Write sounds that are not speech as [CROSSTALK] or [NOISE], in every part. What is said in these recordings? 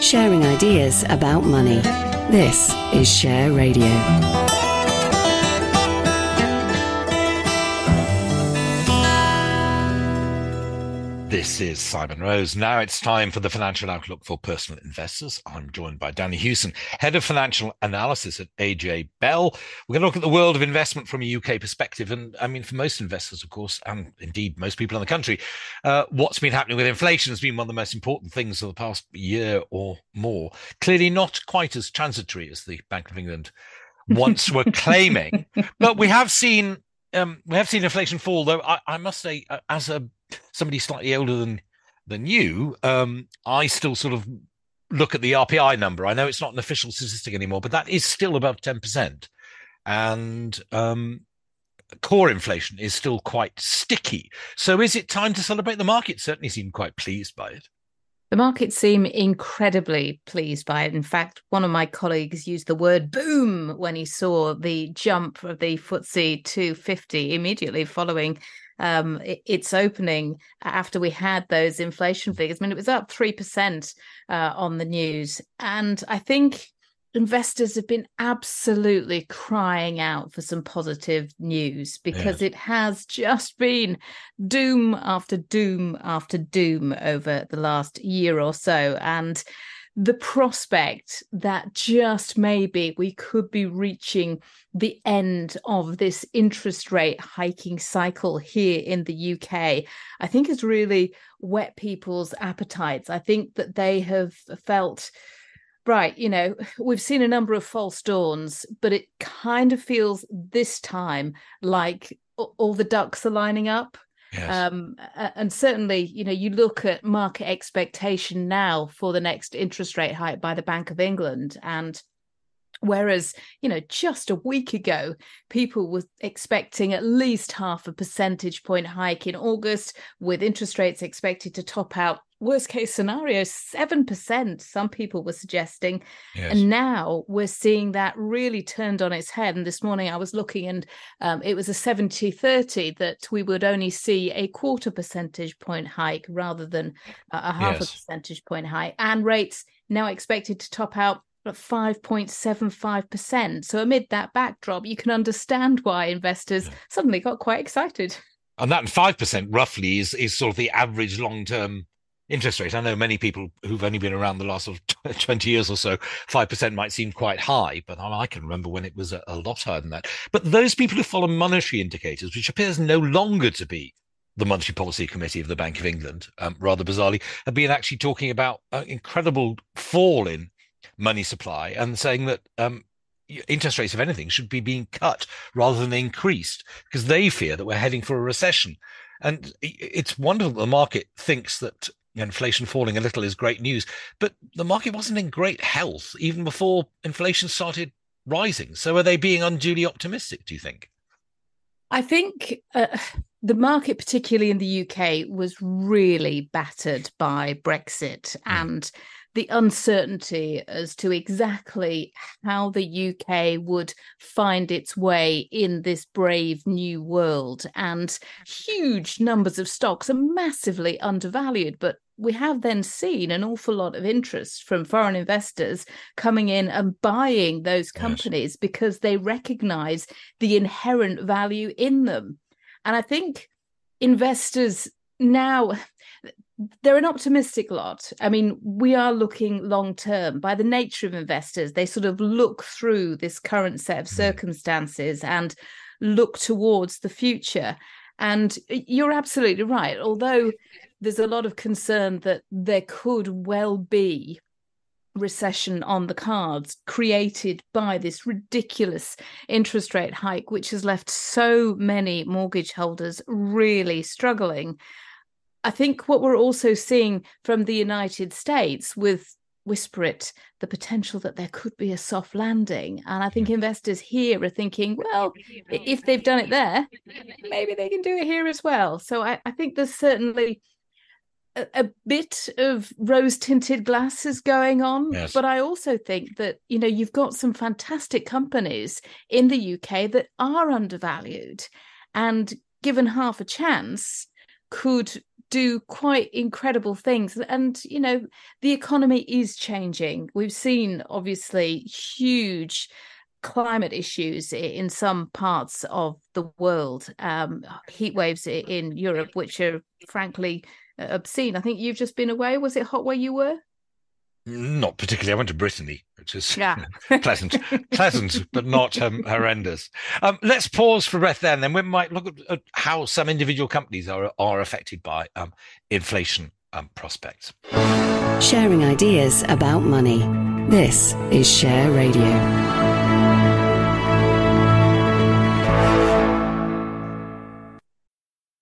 Sharing ideas about money. This is Share Radio. This is Simon Rose. Now it's time for the financial outlook for personal investors. I'm joined by Danni Hewson, head of financial analysis at AJ Bell. We're going to look at the world of investment from a UK perspective. And I mean, for most investors, of course, and indeed most people in the country, uh, what's been happening with inflation has been one of the most important things of the past year or more. Clearly not quite as transitory as the Bank of England once were [LAUGHS] claiming, but we have seen um, we have seen inflation fall, though I, I must say, uh, as a somebody slightly older than than you, um, I still sort of look at the RPI number. I know it's not an official statistic anymore, but that is still above ten percent, and um, core inflation is still quite sticky. So, is it time to celebrate? The market certainly seemed quite pleased by it. The markets seem incredibly pleased by it. In fact, one of my colleagues used the word boom when he saw the jump of the FTSE 250 immediately following um, its opening after we had those inflation figures. I mean, it was up 3% uh, on the news. And I think investors have been absolutely crying out for some positive news because it has just been doom after doom after doom over the last year or so. And the prospect that just maybe we could be reaching the end of this interest rate hiking cycle here in the UK, I think has really whet people's appetites. I think that they have felt right, you know, [SIGHS] we've seen a number of false dawns, but it kind of feels this time like all the ducks are lining up. Yes. Um, and certainly, you know, you look at market expectation now for the next interest rate hike by the Bank of England, and whereas, you know, just a week ago, people were expecting at least half a percentage point hike in August, with interest rates expected to top out worst case scenario 7% some people were suggesting yes. and now we're seeing that really turned on its head and this morning i was looking and um, it was a 70 30 that we would only see a quarter percentage point hike rather than a half yes. a percentage point hike and rates now expected to top out at 5.75%. So, amid that backdrop, you can understand why investors yeah. suddenly got quite excited. And that 5% roughly is, is sort of the average long term interest rate. I know many people who've only been around the last sort of [LAUGHS] 20 years or so, 5% might seem quite high, but I can remember when it was a, a lot higher than that. But those people who follow monetary indicators, which appears no longer to be the Monetary Policy Committee of the Bank of England, um, rather bizarrely, have been actually talking about an incredible fall in money supply and saying that um, interest rates, if anything, should be being cut rather than increased because they fear that we're heading for a recession. And it's wonderful that the market thinks that inflation falling a little is great news. But the market wasn't in great health even before inflation started rising. So are they being unduly optimistic, do you think? I think uh, the market, particularly in the UK, was really battered by Brexit. Mm. And the uncertainty as to exactly how the UK would find its way in this brave new world. And huge numbers of stocks are massively undervalued, but we have then seen an awful lot of interest from foreign investors coming in and buying those companies yes. because they recognize the inherent value in them. And I think investors now they're an optimistic lot. I mean, we are looking long term. By the nature of investors, they sort of look through this current set of mm. circumstances and look towards the future. And you're absolutely right. Although there's a lot of concern that there could well be recession on the cards created by this ridiculous interest rate hike, which has left so many mortgage holders really struggling. I think what we're also seeing from the United States with whisper it the potential that there could be a soft landing. And i think investors here are thinking well if they've done it there maybe they can do it here as well. So i, I think there's certainly a, a bit of rose tinted glasses going on. Yes. but i also think that you know you've got some fantastic companies in the uk that are undervalued. And given half a chance could do quite incredible things. And you know the economy is changing. We've seen obviously huge climate issues in some parts of the world um, heat waves in europe which are frankly obscene. I think you've just been away. Was it hot where you were not particularly. I went to Brittany, which is yeah. [LAUGHS] pleasant, pleasant, but not um, horrendous. Um, let's pause for breath then. Then we might look at, at, how some individual companies are are affected by um, inflation um, prospects. Sharing ideas about money. This is Share Radio.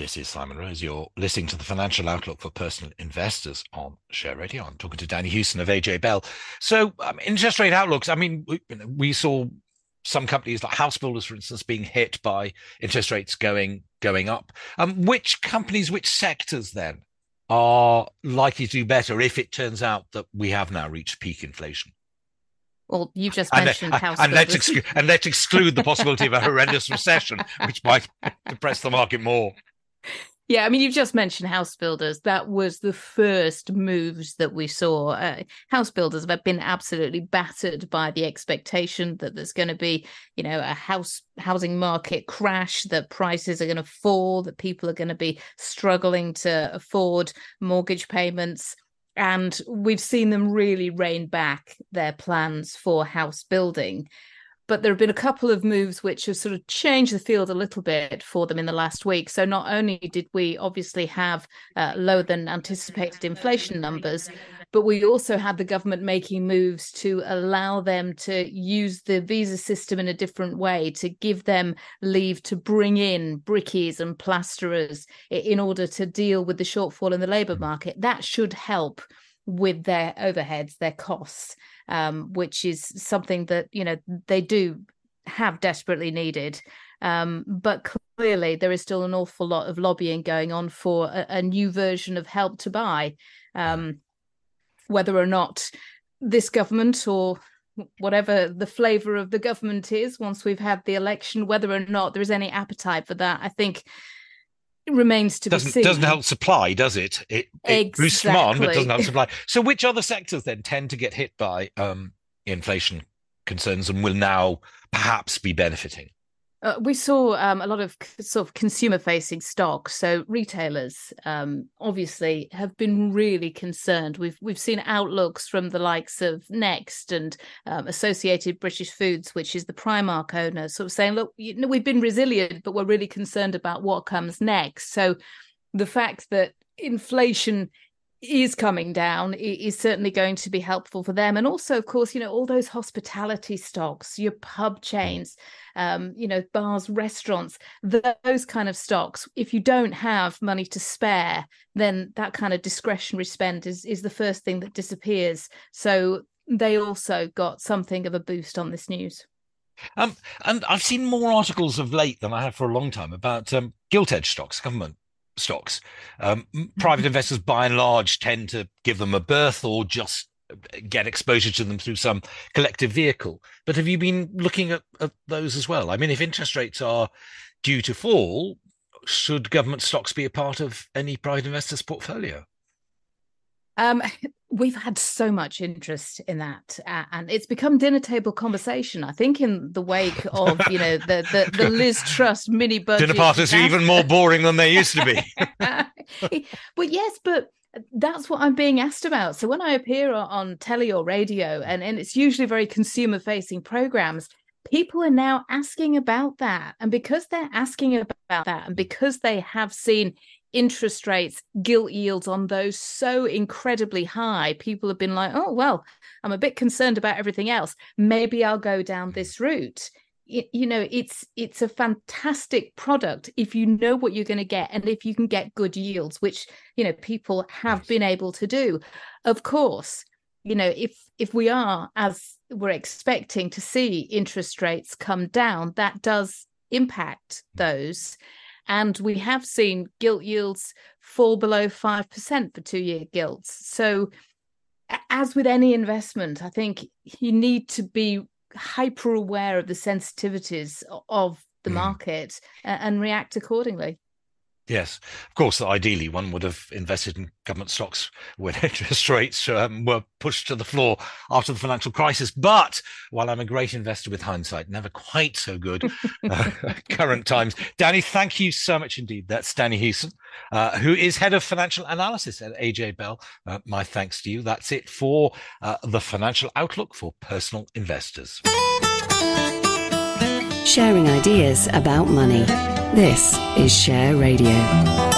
This is Simon Rose. You're listening to the financial outlook for personal investors on Share Radio. I'm talking to Danni Hewson of AJ Bell. So, um, interest rate outlooks. I mean, we, we, saw some companies like house builders, for instance, being hit by interest rates going going up. Um, which companies, which sectors then are likely to do better if it turns out that we have now reached peak inflation? Well, you've just mentioned and, house and let's, exclude, and let's exclude the possibility of a horrendous recession, which might [LAUGHS] depress the market more. Yeah, I mean, you've just mentioned house builders. That was the first moves that we saw. Uh, house builders have been absolutely battered by the expectation that there's going to be, you know, a house housing market crash, that prices are going to fall, that people are going to be struggling to afford mortgage payments. And we've seen them really rein back their plans for house building but there have been a couple of moves which have sort of changed the field a little bit for them in the last week. So not only did we obviously have uh, lower than anticipated inflation numbers, but we also had the government making moves to allow them to use the visa system in a different way, to give them leave to bring in brickies and plasterers in order to deal with the shortfall in the labour market. That should help with their overheads, their costs um, which is something that you know they do have desperately needed. Um, but clearly, there is still an awful lot of lobbying going on for a, a new version of Help to Buy. Um, whether or not this government or whatever the flavor of the government is once we've had the election, whether or not there is any appetite for that, I think remains to doesn't, be seen. Doesn't help supply, does it? It, it exactly. boosts demand, but doesn't help supply. So, which other sectors then tend to get hit by um, inflation concerns and will now perhaps be benefiting? Uh, we saw um, a lot of sort of consumer facing stocks. So retailers um, obviously have been really concerned. We've we've seen outlooks from the likes of Next and um, Associated British Foods, which is the Primark owner, sort of saying, "Look, you know, we've been resilient, but we're really concerned about what comes next." So the fact that inflation is coming down is certainly going to be helpful for them. And also of course you know all those hospitality stocks your pub chains um, you know bars restaurants those kind of stocks if you don't have money to spare then that kind of discretionary spend is is the first thing that disappears. So they also got something of a boost on this news. Um, and I've seen more articles of late than I have for a long time about um, gilt edge stocks, government stocks. Um, private investors, by and large, tend to give them a berth or just get exposure to them through some collective vehicle. But have you been looking at, at those as well? I mean, if interest rates are due to fall, should government stocks be a part of any private investor's portfolio? Um, we've had so much interest in that, uh, and it's become dinner table conversation. I think in the wake of you know the the, the [LAUGHS] Liz Truss mini budget. Dinner parties are even more [LAUGHS] boring than they used to be. [LAUGHS] but yes, but that's what I'm being asked about. So when I appear on telly or radio, and, and it's usually very consumer facing programs, people are now asking about that. And because they're asking about that, and because they have seen interest rates, gilt yields on those so incredibly high, people have been like, oh, well, I'm a bit concerned about everything else. Maybe I'll go down mm. this route. You know it's it's a fantastic product if you know what you're going to get and if you can get good yields which you know people have been able to do. Of course you know if if we are as we're expecting to see interest rates come down that does impact those and we have seen gilt yields fall below 5% for two year gilts so as with any investment i think you need to be hyper aware of the sensitivities of the mm. market and react accordingly. Yes, of course. Ideally, one would have invested in government stocks when [LAUGHS] interest rates um, were pushed to the floor after the financial crisis. But while I'm a great investor with hindsight, never quite so good [LAUGHS] uh, [LAUGHS] current times. Danni, thank you so much indeed. That's Danni Hewson, uh, who is head of financial analysis at AJ Bell. Uh, my thanks to you. That's it for uh, the financial outlook for personal investors. Sharing ideas about money. This is Share Radio.